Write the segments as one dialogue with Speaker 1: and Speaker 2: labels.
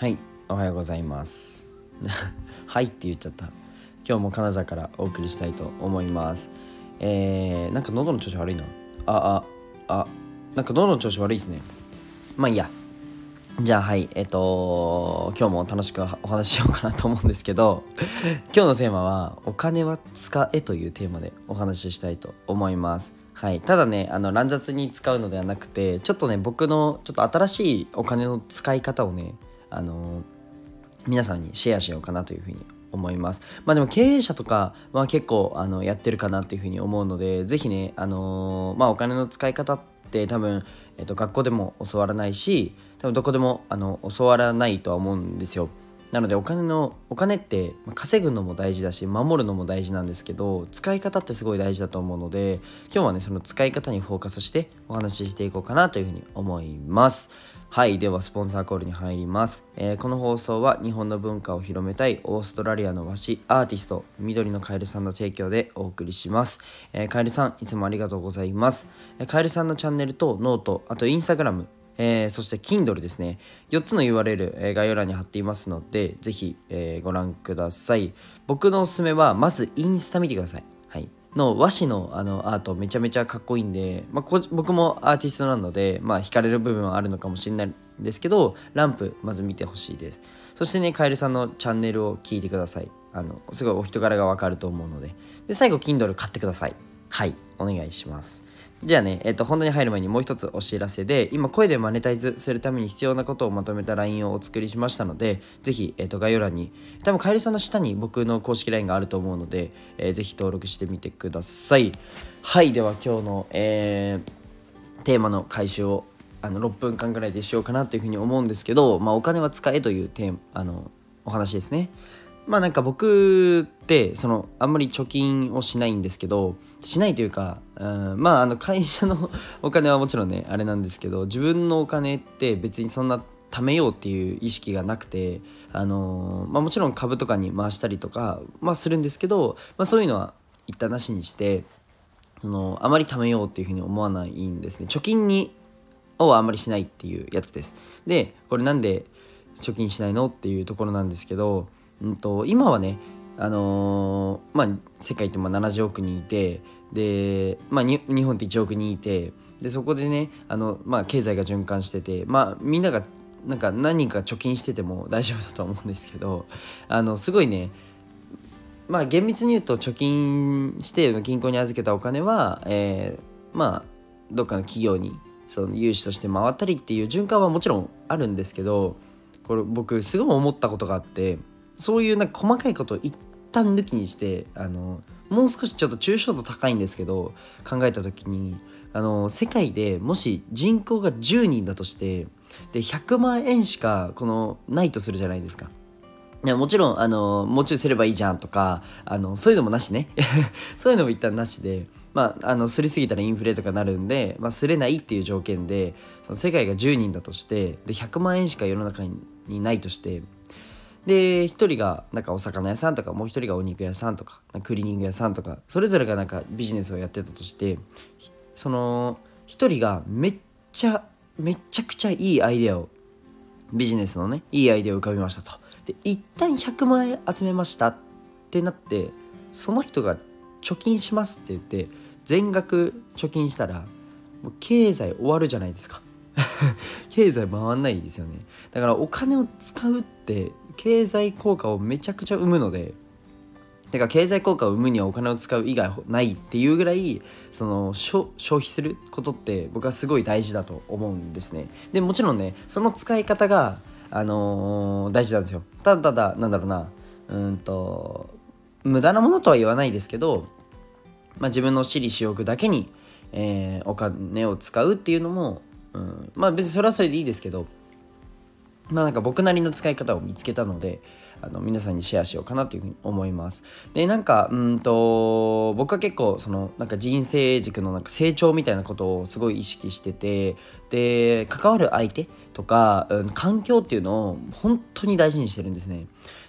Speaker 1: はいおはようございます。はいって言っちゃった。今日も金沢からお送りしたいと思います。えー、なんか喉の調子悪いな。あああなんか喉の調子悪いですね。まあいいや。じゃあはいえっ、と今日も楽しくお話ししようかなと思うんですけど今日のテーマは「お金は使え」というテーマでお話ししたいと思います。はい、ただねあの乱雑に使うのではなくてちょっとね僕のちょっと新しいお金の使い方をねあの皆さんにシェアしようかなというふうに思います。まあでも経営者とかは結構あのやってるかなというふうに思うので是非ねあのまあお金の使い方って多分、えっと、学校でも教わらないし多分どこでもあの教わらないとは思うんですよ。なのでお金のお金って稼ぐのも大事だし守るのも大事なんですけど使い方ってすごい大事だと思うので今日はねその使い方にフォーカスしてお話ししていこうかなというふうに思います。はいではスポンサーコールに入ります、えー、この放送は日本の文化を広めたいオーストラリアの和紙アーティスト緑のカエルさんの提供でお送りします、えー、カエルさんいつもありがとうございます、えー、カエルさんのチャンネルとノートあとインスタグラムえー、そして Kindle ですね。4つの URL、えー、概要欄に貼っていますのでぜひ、えー、ご覧ください。僕のおすすめはまずインスタ見てください、はい、の和紙のあのアートめちゃめちゃかっこいいんで、まあ、僕もアーティストなので、まあ、惹かれる部分はあるのかもしれないんですけどランプまず見てほしいです。そしてねカエルさんのチャンネルを聞いてください。あのすごいお人柄がわかると思うので。で最後 Kindle 買ってください。はい。お願いします。じゃあね、えっ、と、本題に入る前にもう一つお知らせで、今、声でマネタイズするために必要なことをまとめた LINE をお作りしましたので、ぜひ、えっ、と、概要欄に、多分、カエルさんの下に僕の公式 LINE があると思うので、えー、ぜひ登録してみてください。はい、では今日の、えー、テーマの回収をあの6分間ぐらいでしようかなというふうに思うんですけど、まあ、お金は使えというテーマあのお話ですね。まあなんか僕ってそのあんまり貯金をしないんですけどしないというか、うん、まああの会社のお金はもちろんね あれなんですけど自分のお金って別にそんな貯めようっていう意識がなくて、あの、まあ、もちろん株とかに回したりとか、まあ、するんですけど、まあ、そういうのは一旦なしにしてそのあまり貯めようっていうふうに思わないんですね。貯金にをあんまりしないっていうやつです。でこれなんで貯金しないのっていうところなんですけどうんと、今はねあのー、まあ、世界ってまあ70億人いてで、まあ、日本って1億人いてでそこでねあの、まあ、経済が循環してて、まあ、みんながなんか何人か貯金してても大丈夫だと思うんですけどあのすごいねまあ厳密に言うと貯金して銀行に預けたお金は、えー、まあどっかの企業にその融資として回ったりっていう循環はもちろんあるんですけどこれ僕すごい思ったことがあってそういうなんか細かいことを一旦抜きにしてあのもう少しちょっと抽象度高いんですけど考えた時にあの世界でもし人口が10人だとしてで100万円しかこのないとするじゃないですか。いやもちろんあのもうちょいすればいいじゃんとかあのそういうのもなしね そういうのも一旦なしでまあ、あのすりすぎたらインフレとかなるんで、まあ、すれないっていう条件でその世界が10人だとしてで100万円しか世の中にないとしてで1人がなんかお魚屋さんとかもう1人がお肉屋さんとかクリーニング屋さんとかそれぞれがなんかビジネスをやってたとしてその1人がめっちゃめちゃくちゃいいアイデアをビジネスのねいいアイデアを浮かびましたと。で一旦100万円集めましたってなってその人が貯金しますって言って全額貯金したらもう経済終わるじゃないですか。経済回んないですよね。だからお金を使うって経済効果をめちゃくちゃ生むのでだか経済効果を生むにはお金を使う以外ないっていうぐらいその消費することって僕はすごい大事だと思うんですね。でもちろんねその使い方があのー、大事なんですよ。ただただなんだろうなうんと無駄なものとは言わないですけど、まあ、自分の私利私欲だけに、えー、お金を使うっていうのも、うん、まあ別にそれはそれでいいですけどまあなんか僕なりの使い方を見つけたのであの皆さんにシェアしようかなというふうに思います。でなんかうんと僕は結構そのなんか人生軸のなんか成長みたいなことをすごい意識しててで関わる相手とか、うん、環境っていうのを本当に大事にしてるんですね。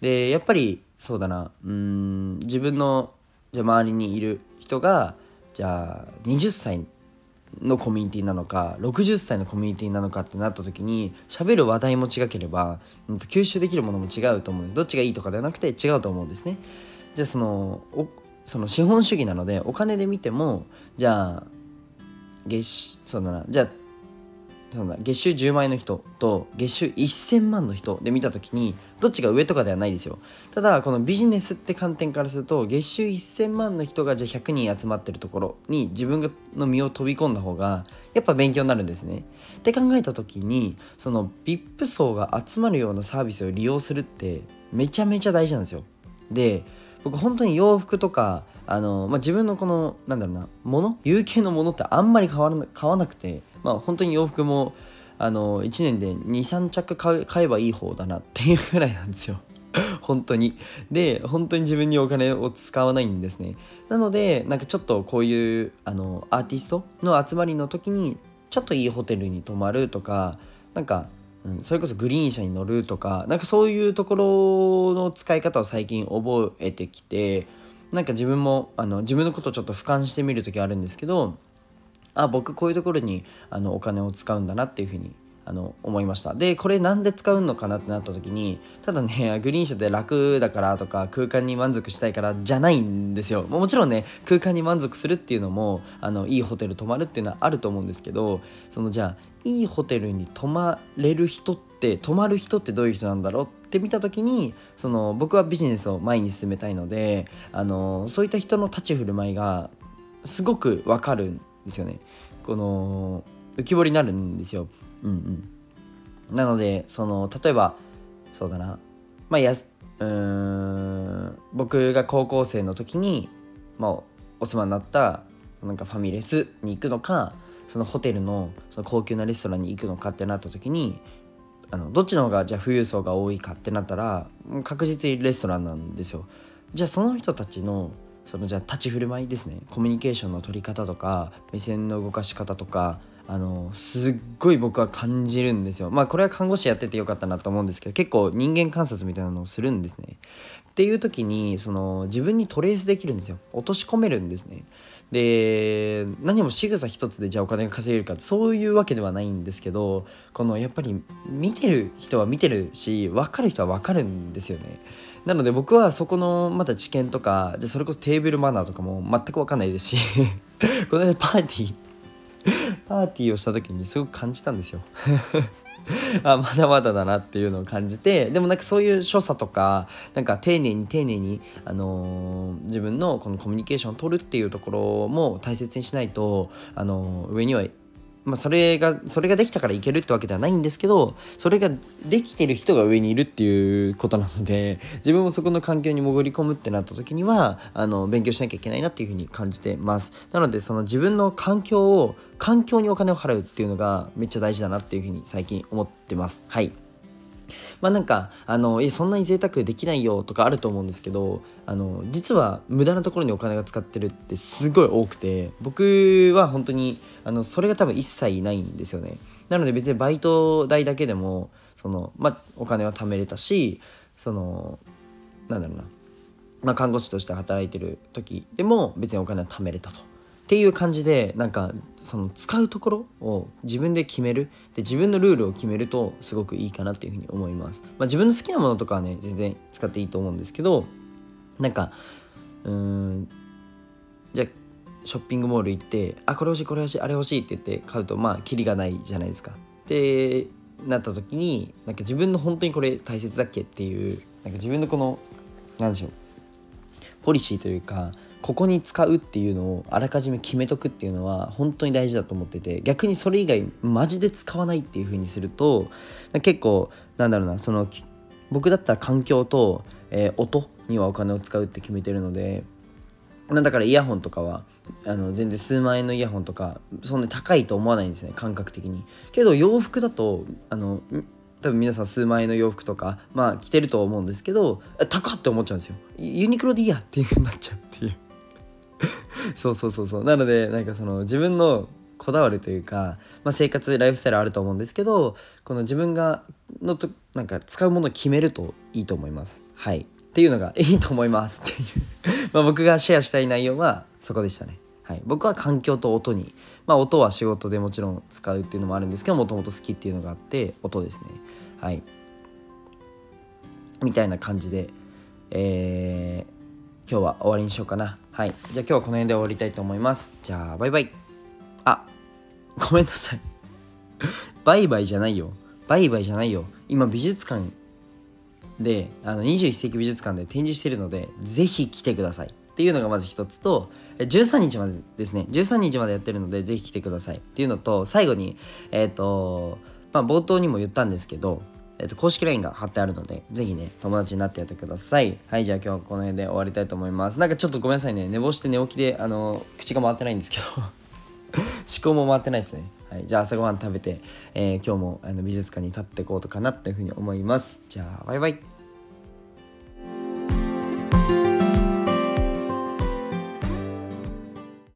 Speaker 1: でやっぱりそうだなうん自分のじゃ周りにいる人がじゃあ20歳のコミュニティなのか60歳のコミュニティなのかってなった時に喋る話題も違ければ、うん、吸収できるものも違うと思う。んですどっちがいいとかではなくて違うと思うんですね。じゃあそのその資本主義なのでお金で見てもじゃあ月そうだなじゃあそんな月収10万円の人と月収1000万の人で見た時にどっちが上とかではないですよ。ただこのビジネスって観点からすると月収1000万の人がじゃあ100人集まってるところに自分の身を飛び込んだ方がやっぱ勉強になるんですね。って考えた時にその VIP 層が集まるようなサービスを利用するってめちゃめちゃ大事なんですよ。で僕本当に洋服とかあの、まあ、自分のこのなんだろうなもの有形のものってあんまり変わら買わなくてまあ本当に洋服もあの1年で23着買えばいい方だなっていうぐらいなんですよ。本当に。で本当に自分にお金を使わないんですね。なのでなんかちょっとこういうあのアーティストの集まりの時にちょっといいホテルに泊まるとかなんか、うん、それこそグリーン車に乗るとかなんかそういうところの使い方を最近覚えてきてなんか自分もあの自分のことをちょっと俯瞰してみる時あるんですけどあ僕こういうところにあのお金を使うんだなっていうふうにあの思いました。でこれなんで使うのかなってなった時にただね グリーン車で楽だからとか空間に満足したいからじゃないんですよ。もちろんね空間に満足するっていうのもあのいいホテル泊まるっていうのはあると思うんですけどそのじゃあいいホテルに泊まれる人って泊まる人ってどういう人なんだろうって見た時にその僕はビジネスを前に進めたいのであのそういった人の立ち振る舞いがすごくわかるんですよね。この浮き彫りになるんですよ。うんうん。なのでその例えばそうだな。まあやうん僕が高校生の時に、まあ、お世話になったなんかファミレスに行くのかそのホテルのその高級なレストランに行くのかってなった時にあのどっちの方がじゃあ富裕層が多いかってなったら確実にレストランなんですよ。じゃあその人たちのそのじゃあ立ち振る舞いですね。コミュニケーションの取り方とか目線の動かし方とかあのすっごい僕は感じるんですよ。まあこれは看護師やっててよかったなと思うんですけど結構人間観察みたいなのをするんですね。っていう時にその自分にトレースできるんですよ。落とし込めるんですね。で何も仕草一つでじゃあお金が稼げるかそういうわけではないんですけどこのやっぱり見てる人は見てるし分かる人は分かるんですよね。なので僕はそこのまた知見とかじゃそれこそテーブルマナーとかも全く分かんないですし この間パーティーパーティーをした時にすごく感じたんですよ。あまだまだだなっていうのを感じてでもなんかそういう所作とかなんか丁寧に丁寧に、あのー、自分のこのコミュニケーションを取るっていうところも大切にしないと、あのー、上にはまあ、それがそれができたからいけるってわけではないんですけどそれができてる人が上にいるっていうことなので自分もそこの環境に潜り込むってなった時にはあの勉強しなきゃいけないなっていうふうに感じてます。なのでその自分の環境を環境にお金を払うっていうのがめっちゃ大事だなっていうふうに最近思ってます。はい。まあなんかあのえそんなに贅沢できないよとかあると思うんですけどあの実は無駄なところにお金が使ってるってすごい多くて僕は本当にあのそれが多分一切ないんですよね。なので別にバイト代だけでもその、まあ、お金は貯めれたしそのなんだろうな、まあ、看護師として働いてる時でも別にお金は貯めれたと。っていう感じでなんかその使うところを自分で決める。で自分のルールを決めるとすごくいいかなっていうふうに思います、まあ、自分の好きなものとかはね全然使っていいと思うんですけどなんかうんじゃあショッピングモール行ってあこれ欲しいこれ欲しいあれ欲しいって言って買うとまあキリがないじゃないですか。でなった時になんか自分の本当にこれ大切だっけっていうなんか自分のこの何でしょうポリシーというかここに使うっていうのをあらかじめ決めとくっていうのは本当に大事だと思ってて逆にそれ以外マジで使わないっていう風にすると結構なんだろうなその僕だったら環境と、えー、音にはお金を使うって決めてるのでだからイヤホンとかはあの全然数万円のイヤホンとかそんなに高いと思わないんですね感覚的に。けど洋服だとあの多分皆さん数万円の洋服とかまあ着てると思うんですけど高って思っちゃうんですよ。ユニクロでいいやっていう風になっちゃうっていう。そうそうそうそう。なのでなんかその自分のこだわるというか、まあ、生活ライフスタイルあると思うんですけどこの自分がのとなんか使うものを決めるといいと思います。はい。っていうのが いいと思いますっていう。ま僕がシェアしたい内容はそこでしたね。はい、僕は環境と音にまあ音は仕事でもちろん使うっていうのもあるんですけどもともと好きっていうのがあって音ですね。はい。みたいな感じでえー、今日は終わりにしようかな。はい。じゃあ今日はこの辺で終わりたいと思います。じゃあバイバイ。あごめんなさい。バイバイじゃないよ。バイバイじゃないよ。今美術館であの21世紀美術館で展示してるのでぜひ来てください。っていうのがまず一つと13日までですね。13日までやってるのでぜひ来てください。っていうのと最後にえっ、ー、とまあ冒頭にも言ったんですけどえっと、公式 LINE が貼ってあるので、ぜひね、友達になってやってください。はい、じゃあ今日はこの辺で終わりたいと思います。なんかちょっとごめんなさいね、寝坊して寝起きで、あの、口が回ってないんですけど 思考も回ってないですね。はい、じゃあ朝ごはん食べて、えー、今日もあの美術館に立っていこうとかなっていうふうに思います。じゃあ、バイバイ。